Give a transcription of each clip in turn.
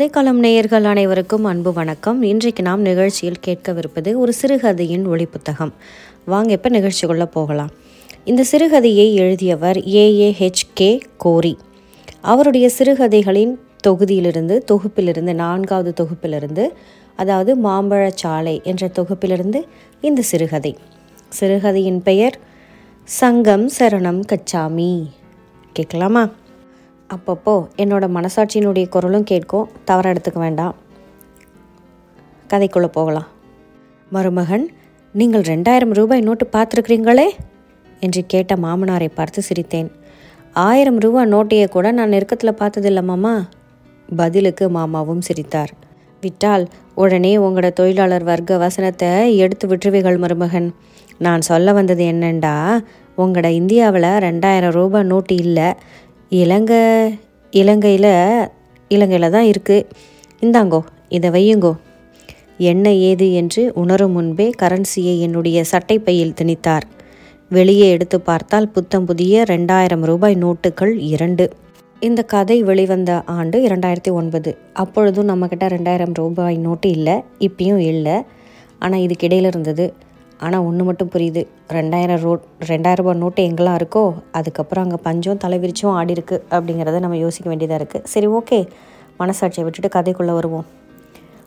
கதைக்களம் நேயர்கள் அனைவருக்கும் அன்பு வணக்கம். இன்றைக்கு நாம் நிகழ்ச்சியில் கேட்கவிருப்பது ஒரு சிறுகதையின் ஒளி புத்தகம் வாங்க இப்போ நிகழ்ச்சிக்குள்ளே போகலாம். இந்த சிறுகதையை எழுதியவர் ஏஏ ஹெச்கே கோரி. அவருடைய சிறுகதைகளின் தொகுதியிலிருந்து தொகுப்பிலிருந்து நான்காவது தொகுப்பிலிருந்து அதாவது மாம்பழச்சாலை என்ற தொகுப்பிலிருந்து இந்த சிறுகதை. சிறுகதையின் பெயர் சங்கம் சரணம் கச்சாமி. கேட்கலாமா? அப்பப்போ என்னோட மனசாட்சியினுடைய குரலும் கேட்கும். தவற எடுத்துக்க வேண்டாம். கதைக்குள்ளே போகலாம். மருமகன் நீங்கள் ரெண்டாயிரம் ரூபாய் நோட்டு பார்த்துருக்கிறீங்களே? என்று கேட்ட மாமனாரை பார்த்து சிரித்தேன். ஆயிரம் ரூபா நோட்டையை கூட நான் நெருக்கத்தில் பார்த்ததில்ல மாமா. பதிலுக்கு மாமாவும் சிரித்தார். விட்டால் உடனே உங்களோட தொழிலாளர் வர்க்க வசனத்தை எடுத்து விட்டுருவீர்கள் மருமகன். நான் சொல்ல வந்தது என்னண்டா? உங்களோட இந்தியாவில் ரெண்டாயிரம் ரூபாய் நோட்டு இல்லை. இலங்கை இலங்கையில் இலங்கையில் தான் இருக்குது இந்தாங்கோ இதை வையுங்கோ. என்ன ஏது என்று உணரும் முன்பே கரன்சியை என்னுடைய சட்டை பையில் திணித்தார். வெளியே எடுத்து பார்த்தால் புத்தம் புதிய ரெண்டாயிரம் ரூபாய் நோட்டுகள் இரண்டு. இந்த கதை வெளிவந்த ஆண்டு இரண்டாயிரத்தி ஒன்பது. அப்பொழுதும் நம்மக்கிட்ட ரெண்டாயிரம் ரூபாய் நோட்டு இல்லை இப்பயும் இல்லை. ஆனால் இதுக்கு இடையில இருந்தது. ஆனால் ஒன்று மட்டும் புரியுது. ரெண்டாயிரம் ரோட் ரெண்டாயிரம் ரூபாய் நோட்டு எங்கெல்லாம் இருக்கோ அதுக்கப்புறம் அங்கே பஞ்சம் தலைவிரிச்சும் ஆடி இருக்கு அப்படிங்கிறத நம்ம யோசிக்க வேண்டியதாக இருக்குது சரி ஓகே. மனசாட்சியை விட்டுட்டு கதைக்குள்ளே வருவோம்.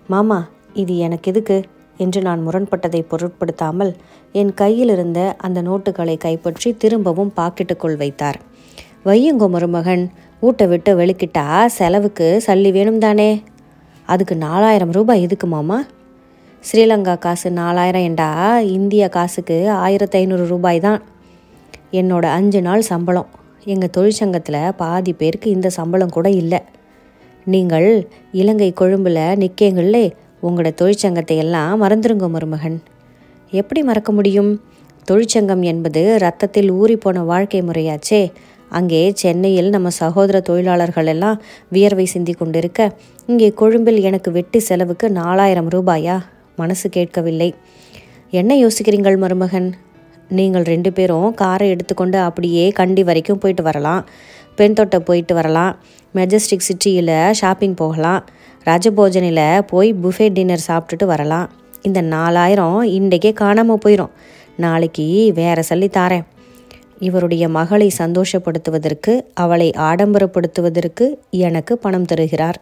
மாமா இது எனக்கு எதுக்கு? என்று நான் முரண்பட்டதை பொருட்படுத்தாமல் என் கையில் இருந்த அந்த நோட்டுகளை கைப்பற்றி திரும்பவும் பாக்கெட்டுக்குள் வைத்தார். வையுங்கோ மருமகன் ஊட்ட விட்டு வெளிக்கிட்டா செலவுக்கு சல்லி வேணும் தானே அதுக்கு நாலாயிரம் ரூபாய் எதுக்கு மாமா? ஸ்ரீலங்கா காசு நாலாயிரம் என்றா இந்திய காசுக்கு ஆயிரத்தி ஐநூறு ரூபாய் தான். என்னோட அஞ்சு நாள் சம்பளம். எங்கள் தொழிற்சங்கத்தில் பாதி பேருக்கு இந்த சம்பளம் கூட இல்லை. நீங்கள் இலங்கை கொழும்பில் நிற்கீங்களே உங்களோட தொழிற்சங்கத்தை எல்லாம் மறந்துருங்க மருமகன். எப்படி மறக்க முடியும்? தொழிற்சங்கம் என்பது ரத்தத்தில் ஊறிப்போன வாழ்க்கை முறையாச்சே. அங்கே சென்னையில் நம்ம சகோதர தொழிலாளர்கள் எல்லாம் வியர்வை சிந்தி கொண்டிருக்க இங்கே கொழும்பில் எனக்கு வெட்டி செலவுக்கு நாலாயிரம் ரூபாயா? மனசு கேட்கவில்லை. என்ன யோசிக்கிறீங்கள் மருமகன்? நீங்கள் ரெண்டு பேரும் காரை எடுத்துக்கொண்டு அப்படியே கண்டி வரைக்கும் போயிட்டு வரலாம். பெண் தொட்டை போயிட்டு வரலாம். மெஜஸ்டிக் சிட்டியில் ஷாப்பிங் போகலாம். ராஜபோஜனில் போய் புஃபே டின்னர் சாப்பிட்டுட்டு வரலாம். இந்த நாலாயிரம் இன்றைக்கே காணாமல் போயிடும் நாளைக்கு வேற சொல்லி தாரேன். இவருடைய மகளை சந்தோஷப்படுத்துவதற்கு அவளை ஆடம்பரப்படுத்துவதற்கு எனக்கு பணம் தருகிறார்.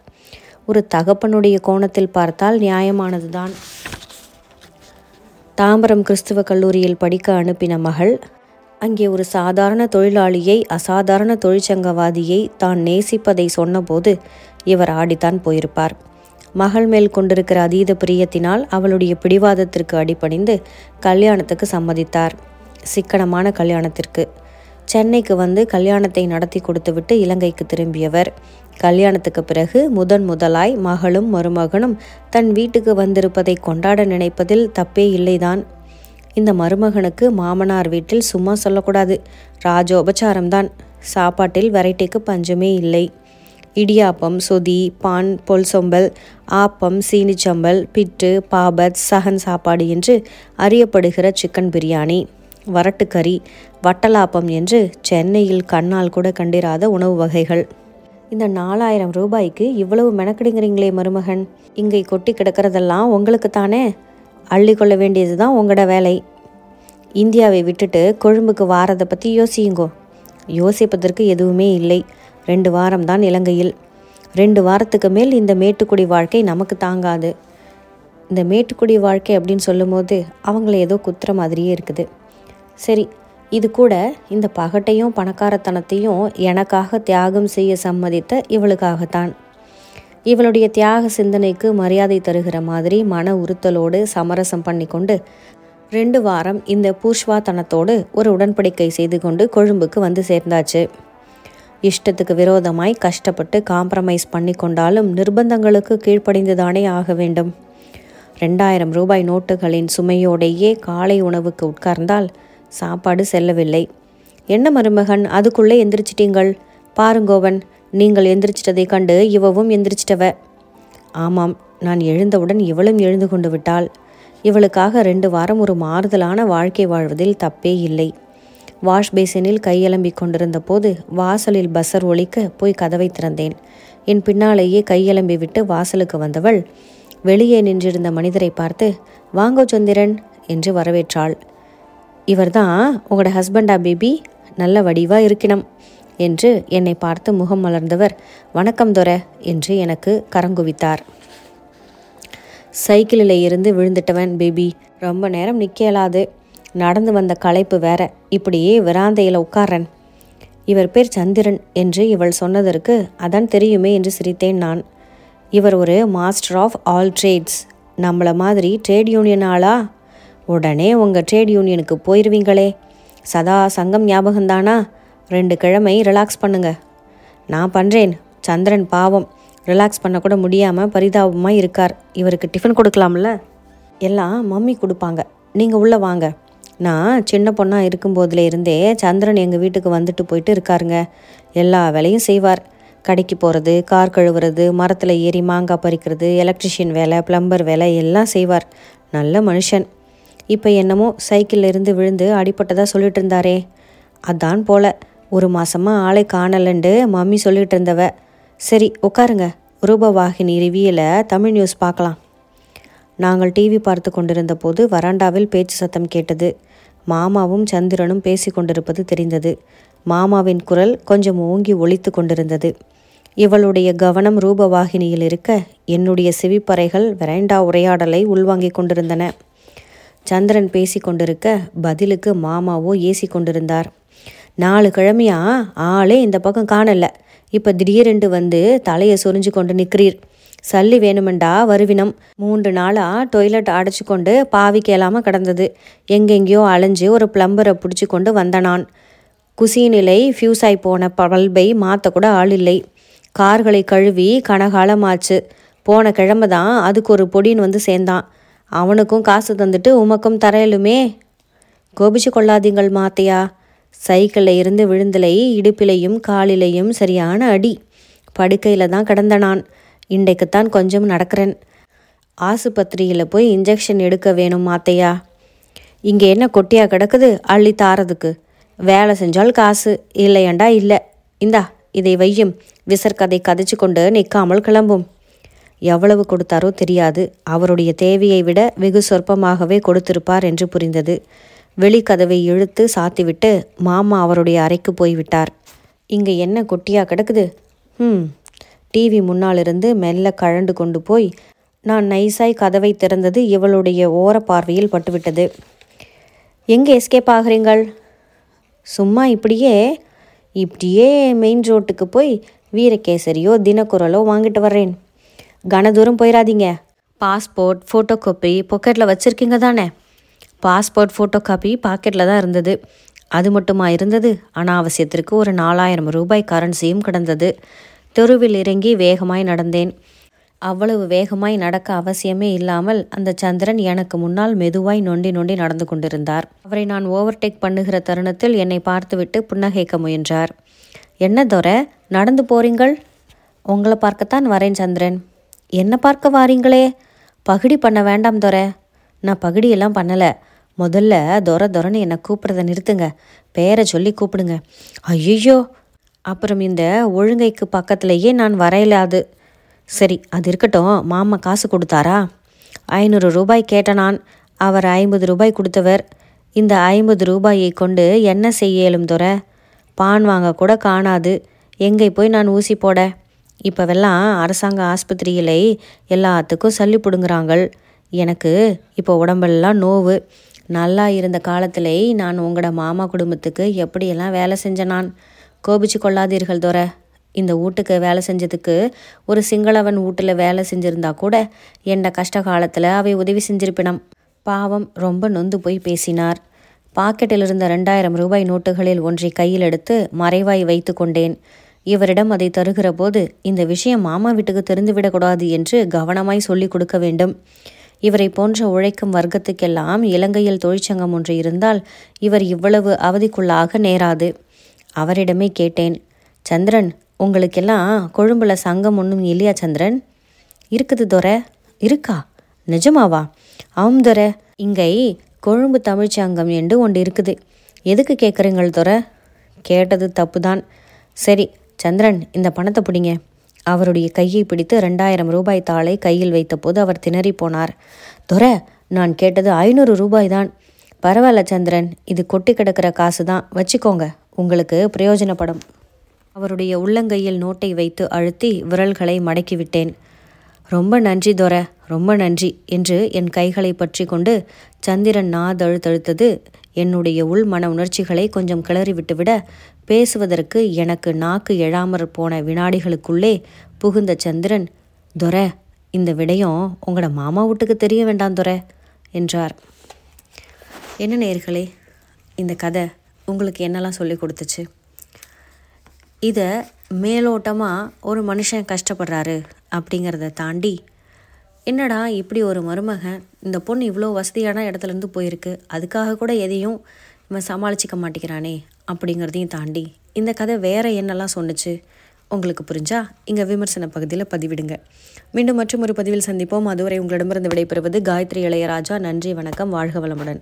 ஒரு தகப்பனுடைய கோணத்தில் பார்த்தால் நியாயமானதுதான். தாம்பரம் கிறிஸ்துவ கல்லூரியில் படிக்க அனுப்பின மகள் அங்கே ஒரு சாதாரண தொழிலாளியை அசாதாரண தொழிற்சங்கவாதியை தான் நேசிப்பதை சொன்னபோது இவர் ஆடித்தான் போயிருப்பார். மகள் மேல் கொண்டிருக்கிற அதீத பிரியத்தினால் அவளுடைய பிடிவாதத்திற்கு அடிபணிந்து கல்யாணத்துக்கு சம்மதித்தார். சிக்கனமான கல்யாணத்திற்கு. சென்னைக்கு வந்து கல்யாணத்தை நடத்தி கொடுத்துவிட்டு இலங்கைக்கு திரும்பியவர். கல்யாணத்துக்கு பிறகு முதன் முதலாய் மகளும் மருமகனும் தன் வீட்டுக்கு வந்திருப்பதை கொண்டாட நினைப்பதில் தப்பே இல்லைதான். இந்த மருமகனுக்கு மாமனார் வீட்டில் சும்மா சொல்லக்கூடாது. ராஜோபச்சாரம்தான். சாப்பாட்டில் வெரைட்டிக்கு பஞ்சமே இல்லை. இடியாப்பம் சொதி பான் பொல் சொம்பல் ஆப்பம் சீனிச்சம்பல் பிட்டு பாபத் சகன் சாப்பாடு என்று அறியப்படுகிற சிக்கன் பிரியாணி. வரட்டுக்கறி வட்டலாப்பம் என்று சென்னையில் கண்ணால் கூட கண்டிராத உணவு வகைகள். இந்த நாலாயிரம் ரூபாய்க்கு இவ்வளவு மெனக்கிடுங்கிறீங்களே மருமகன். இங்கே கொட்டி கிடக்கிறதெல்லாம் உங்களுக்கு தானே? அள்ளி கொள்ள வேண்டியது தான் உங்களோட வேலை. இந்தியாவை விட்டுட்டு கொழும்புக்கு வாரதை பற்றி யோசியுங்கோ. யோசிப்பதற்கு எதுவுமே இல்லை. ரெண்டு வாரம் தான் இலங்கையில். ரெண்டு வாரத்துக்கு மேல் இந்த மேட்டுக்குடி வாழ்க்கை நமக்கு தாங்காது. இந்த மேட்டுக்குடி வாழ்க்கை அப்படின்னு சொல்லும்போது அவங்கள ஏதோ குத்துற மாதிரியே இருக்குது. சரி இது கூட இந்த பகட்டையும் பணக்காரத்தனத்தையும் எனக்காக தியாகம் செய்ய சம்மதித்த இவளுக்காகத்தான். இவளுடைய தியாக சிந்தனைக்கு மரியாதை தருகிற மாதிரி மன உறுத்தலோடு சமரசம் பண்ணி கொண்டு ரெண்டு வாரம் இந்த பூர்ஷ்வாத்தனத்தோடு ஒரு உடன்படிக்கை செய்து கொண்டு கொழும்புக்கு வந்து சேர்ந்தாச்சு. இஷ்டத்துக்கு விரோதமாய் கஷ்டப்பட்டு காம்ப்ரமைஸ் பண்ணி கொண்டாலும் நிர்பந்தங்களுக்கு கீழ்ப்படிந்துதானே ஆக வேண்டும். ரெண்டாயிரம் ரூபாய் நோட்டுகளின் சுமையோடையே காலை உணவுக்கு உட்கார்ந்தால் சாப்பாடு செல்லவில்லை. என்ன மருமகன் அதுக்குள்ளே எந்திரிச்சிட்டீங்கள்? பாருங்கோவன் நீங்கள் எந்திரிச்சிட்டதை கண்டு இவவும் எந்திரிச்சிட்டவ. ஆமாம் நான் எழுந்தவுடன் இவளும் எழுந்து கொண்டு விட்டாள். இவளுக்காக ரெண்டு வாரம் ஒரு மாறுதலான வாழ்க்கை வாழ்வதில் தப்பே இல்லை. வாஷ் பேசினில் கையலம்பிக் கொண்டிருந்த போது வாசலில் பஸ்ஸர் ஒழிக்க போய் கதவை திறந்தேன். என் பின்னாலேயே கையலம்பி விட்டு வாசலுக்கு வந்தவள் வெளியே நின்றிருந்த மனிதரை பார்த்து வாங்கோ சந்திரன் என்று வரவேற்றாள். இவர்தான் உங்களோட ஹஸ்பண்டா பேபி நல்ல வடிவாக இருக்கணும் என்று என்னை பார்த்து முகம் மலர்ந்தவர். வணக்கம் துர என்று எனக்கு கரங்குவித்தார். சைக்கிளில் இருந்து விழுந்துட்டவன் பேபி ரொம்ப நேரம் நிற்க இயலாது நடந்து வந்த களைப்பு வேற. இப்படியே விராந்தையில் உட்காரன் இவர் பேர் சந்திரன் என்று இவள் சொன்னதற்கு அதான் தெரியுமே என்று சிரித்தேன் நான். இவர் ஒரு மாஸ்டர் ஆஃப் ஆல் ட்ரேட்ஸ் நம்மளை மாதிரி ட்ரேட் யூனியன் ஆளா? உடனே உங்கள் ட்ரேட் யூனியனுக்கு போயிடுவீங்களே சதா சங்கம் ஞாபகம்தானா? ரெண்டு கிழமை ரிலாக்ஸ் பண்ணுங்க. நான் பண்ணுறேன் சந்திரன் பாவம். ரிலாக்ஸ் பண்ண கூட முடியாமல் பரிதாபமாக இருக்கார். இவருக்கு டிஃபன் கொடுக்கலாம்ல? எல்லாம் மம்மி கொடுப்பாங்க. நீங்கள் உள்ளே வாங்க. நான் சின்ன பொண்ணாக இருக்கும்போதுல இருந்தே சந்திரன் எங்கள் வீட்டுக்கு வந்துட்டு போயிட்டு இருக்காருங்க. எல்லா வேலையும் செய்வார். கடைக்கு போகிறது கார் கழுவுறது மரத்தில் ஏறி மாங்காய் பறிக்கிறது எலக்ட்ரிஷியன் வேலை ப்ளம்பர் வேலை எல்லாம் செய்வார். நல்ல மனுஷன். இப்போ என்னமோ சைக்கிளில் இருந்து விழுந்து அடிப்பட்டதாக சொல்லிட்டு இருந்தாரே. அதான் போல. ஒரு மாசமா ஆளை காணலண்டு மம்மி சொல்லிட்டு இருந்தவ. சரி உட்காருங்க. ரூபவாகினி ரிவியில் தமிழ் நியூஸ் பார்க்கலாம். நாங்கள் டிவி பார்த்து கொண்டிருந்த போது வராண்டாவில் பேச்சு சத்தம் கேட்டது. மாமாவும் சந்திரனும் பேசி கொண்டிருப்பது தெரிந்தது. மாமாவின் குரல் கொஞ்சம் ஓங்கி ஒழித்து கொண்டிருந்தது. இவளுடைய கவனம் ரூபவாகினியில் இருக்க என்னுடைய செவிப்பறைகள் வெரைண்டா உரையாடலை உள்வாங்கிக் கொண்டிருந்தன. சந்திரன் பேசி கொண்டிருக்க பதிலுக்கு மாமாவோ ஏசி கொண்டிருந்தார் நாலு கிழமையா? ஆளே இந்த பக்கம் காணல. இப்போ திடீரென்று வந்து தலையை சொரிஞ்சு கொண்டு நிற்கிறீர். சல்லி வேணுமெண்டா வருவினம். மூன்று நாளாக டொய்லெட் அடைச்சு கொண்டு பாவி கேளாமல் கிடந்தது. எங்கெங்கேயோ அலைஞ்சு ஒரு பிளம்பரை பிடிச்சி கொண்டு வந்த நான். ஃபியூஸ் ஆகி போன பல்பை மாற்ற கூட ஆள் இல்லை கார்களை கழுவி கனகாலமாச்சு. போன கிழமை தான் அதுக்கு ஒரு பொடின்னு வந்து சேர்ந்தான். அவனுக்கும் காசு தந்துட்டு உமக்கும் தரையலுமே கோபிச்சு கொள்ளாதீங்கள் மாத்தையா. சைக்கிளில் இருந்து விழுந்திலை இடுப்பிலையும் காலிலையும் சரியான அடி. படுக்கையில் தான் கிடந்த நான். இன்றைக்குத்தான் கொஞ்சம் நடக்கிறேன். ஆசுபத்திரியில் போய் இன்ஜெக்ஷன் எடுக்க வேணும் மாத்தையா. இங்கே என்ன கொட்டியாக கிடக்குது அள்ளி தாரதுக்கு. வேலை செஞ்சால் காசு. இல்லையண்டா இல்லை. இந்தா இதை வையும். விசற்கதை கதைச்சு கொண்டு நிற்காமல் கிளம்பும். எவ்வளவு கொடுத்தாரோ தெரியாது. அவருடைய தேவையை விட வெகு சொற்பமாகவே கொடுத்திருப்பார் என்று புரிந்தது. வெளிக்கதவை இழுத்து சாத்திவிட்டு மாமா அவருடைய அறைக்கு போய்விட்டார். இங்கே என்ன கொட்டியா கிடக்குது? ம் டிவி முன்னாலிருந்து மெல்ல கழண்டு கொண்டு போய் நான் நைஸாய் கதவை திறந்தது இவளுடைய ஓர பார்வையில் பட்டுவிட்டது. எங்கே எஸ்கேப் ஆகிறீங்கள்? சும்மா இப்படியே இப்படியே மெயின் ரோட்டுக்கு போய் வீரகேசரியோ தினக்குரலோ வாங்கிட்டு வர்றேன். கனதூரம் போயிடாதீங்க பாஸ்போர்ட் ஃபோட்டோ காப்பி பாக்கெட்டில் வச்சுருக்கீங்க தானே? பாஸ்போர்ட் ஃபோட்டோ காப்பி பாக்கெட்டில் தான் இருந்தது. அது மட்டுமா இருந்தது? அனாவசியத்திற்கு ஒரு நாலாயிரம் ரூபாய் கரன்சியும் கிடந்தது. தெருவில் இறங்கி வேகமாய் நடந்தேன். அவ்வளவு வேகமாய் நடக்க அவசியமே இல்லாமல் அந்த சந்திரன் எனக்கு முன்னால் மெதுவாய் நொண்டி நொண்டி நடந்து கொண்டிருந்தார். அவரை நான் ஓவர்டேக் பண்ணுகிற தருணத்தில் என்னை பார்த்துவிட்டு புன்னகைக்க முயன்றார். என்ன தோற நடந்து போறீங்கள்? உங்களை பார்க்கத்தான் வரேன் சந்திரன். என்ன பார்க்க வாரீங்களே? பகுடி பண்ண வேண்டாம் தோர. நான் பகுடியெல்லாம் பண்ணலை. முதல்ல தொர துரன்னு என்னை கூப்பிட்றத நிறுத்துங்க. பேரை சொல்லி கூப்பிடுங்க. ஐயோ அப்புறம் இந்த ஒழுங்கைக்கு பக்கத்துலேயே நான் வரையலாது சரி அது இருக்கட்டும். மாமா காசு கொடுத்தாரா? ஐநூறு ரூபாய் கேட்ட நான். அவர் ஐம்பது ரூபாய் கொடுத்தவர். இந்த ஐம்பது ரூபாயை கொண்டு என்ன செய்யலும் துற பான் வாங்க கூட காணாது. எங்கே போய் நான் ஊசி போட? இப்போவெல்லாம் அரசாங்க ஆஸ்பத்திரியிலே எல்லாத்துக்கும் சல்லி பிடுங்குறாங்கள். எனக்கு இப்போ உடம்பெல்லாம் நோவு. நல்லா இருந்த காலத்திலே நான் உங்களோட மாமா குடும்பத்துக்கு எப்படியெல்லாம் வேலை செஞ்ச நான்? கோபிச்சு கொள்ளாதீர்கள் தோற இந்த வீட்டுக்கு வேலை செஞ்சதுக்கு ஒரு சிங்களவன் வீட்டில் வேலை செஞ்சிருந்தா கூட என்ற கஷ்ட காலத்தில் அவை உதவி செஞ்சிருப்பினம். பாவம் ரொம்ப நொந்து போய் பேசினார். பாக்கெட்டில் இருந்த ரெண்டாயிரம் ரூபாய் நோட்டுகளில் ஒன்றை கையில் எடுத்து மறைவாய் வைத்து கொண்டேன். இவரிடம் அதை தருகிற போது இந்த விஷயம் மாமா வீட்டுக்கு தெரிந்துவிடக்கூடாது என்று கவனமாய் சொல்லிக் கொடுக்க வேண்டும். இவரை போன்ற உழைக்கும் வர்க்கத்துக்கெல்லாம் இலங்கையில் தொழிற்சங்கம் ஒன்று இருந்தால் இவர் இவ்வளவு அவதிக்குள்ளாக நேராது. அவரிடமே கேட்டேன் சந்திரன் உங்களுக்கெல்லாம் கொழும்புல சங்கம் ஒன்றும் இல்லையா சந்திரன்? இருக்குது துர. இருக்கா? நிஜமாவா? ஆம் துர. இங்கே கொழும்பு தமிழ்ச்சங்கம் என்று ஒன்று இருக்குது. எதுக்கு கேட்குறீங்கள் துறை கேட்டது தப்பு தான் சரி சந்திரன் இந்த பணத்தை பிடிங்க. அவருடைய கையை பிடித்து ரெண்டாயிரம் ரூபாய் தாளை கையில் வைத்தபோது அவர் திணறி போனார். துரை நான் கேட்டது ஐநூறு ரூபாய் தான். பரவாயில்ல சந்திரன் இது கொட்டி கிடக்கிற காசு தான் வச்சுக்கோங்க உங்களுக்கு பிரயோஜனப்படும். அவருடைய உள்ளங்கையில் நோட்டை வைத்து அழுத்தி விரல்களை மடக்கிவிட்டேன். ரொம்ப நன்றி துரை ரொம்ப நன்றி என்று என் கைகளை பற்றி கொண்டு சந்திரன் நாதழுத்தழுத்தது என்னுடைய உள் மன உணர்ச்சிகளை கொஞ்சம் கிளறிவிட்டுவிட பேசுவதற்கு எனக்கு நாக்கு எழாமற் போன வினாடிகளுக்குள்ளே புகுந்த சந்திரன் துரை இந்த விடயம் உங்களோட மாமா வீட்டுக்கு தெரிய வேண்டாம் துரை என்றார். என்ன நேர்களே இந்த கதை உங்களுக்கு என்னெல்லாம் சொல்லி கொடுத்துச்சு? இதை மேலோட்டமாக ஒரு மனுஷன் கஷ்டப்படுறாரு அப்படிங்கிறத தாண்டி என்னடா இப்படி ஒரு மருமகன்? இந்த பொண்ணு இவ்வளோ வசதியான இடத்துலேருந்து போயிருக்கு. அதுக்காக கூட எதையும் இவன் சமாளிச்சிக்க மாட்டேங்கிறானே அப்படிங்கிறதையும் தாண்டி இந்த கதை வேற என்னெல்லாம் சொன்னுச்சு? உங்களுக்கு புரிஞ்சா இங்கே விமர்சன பகுதியில் பதிவிடுங்க. மீண்டும் மற்றும் ஒரு பதிவில் சந்திப்போம். அதுவரை உங்களிடமிருந்து விடைபெறுவது காயத்ரி இளையராஜா. நன்றி வணக்கம். வாழ்க வளமுடன்.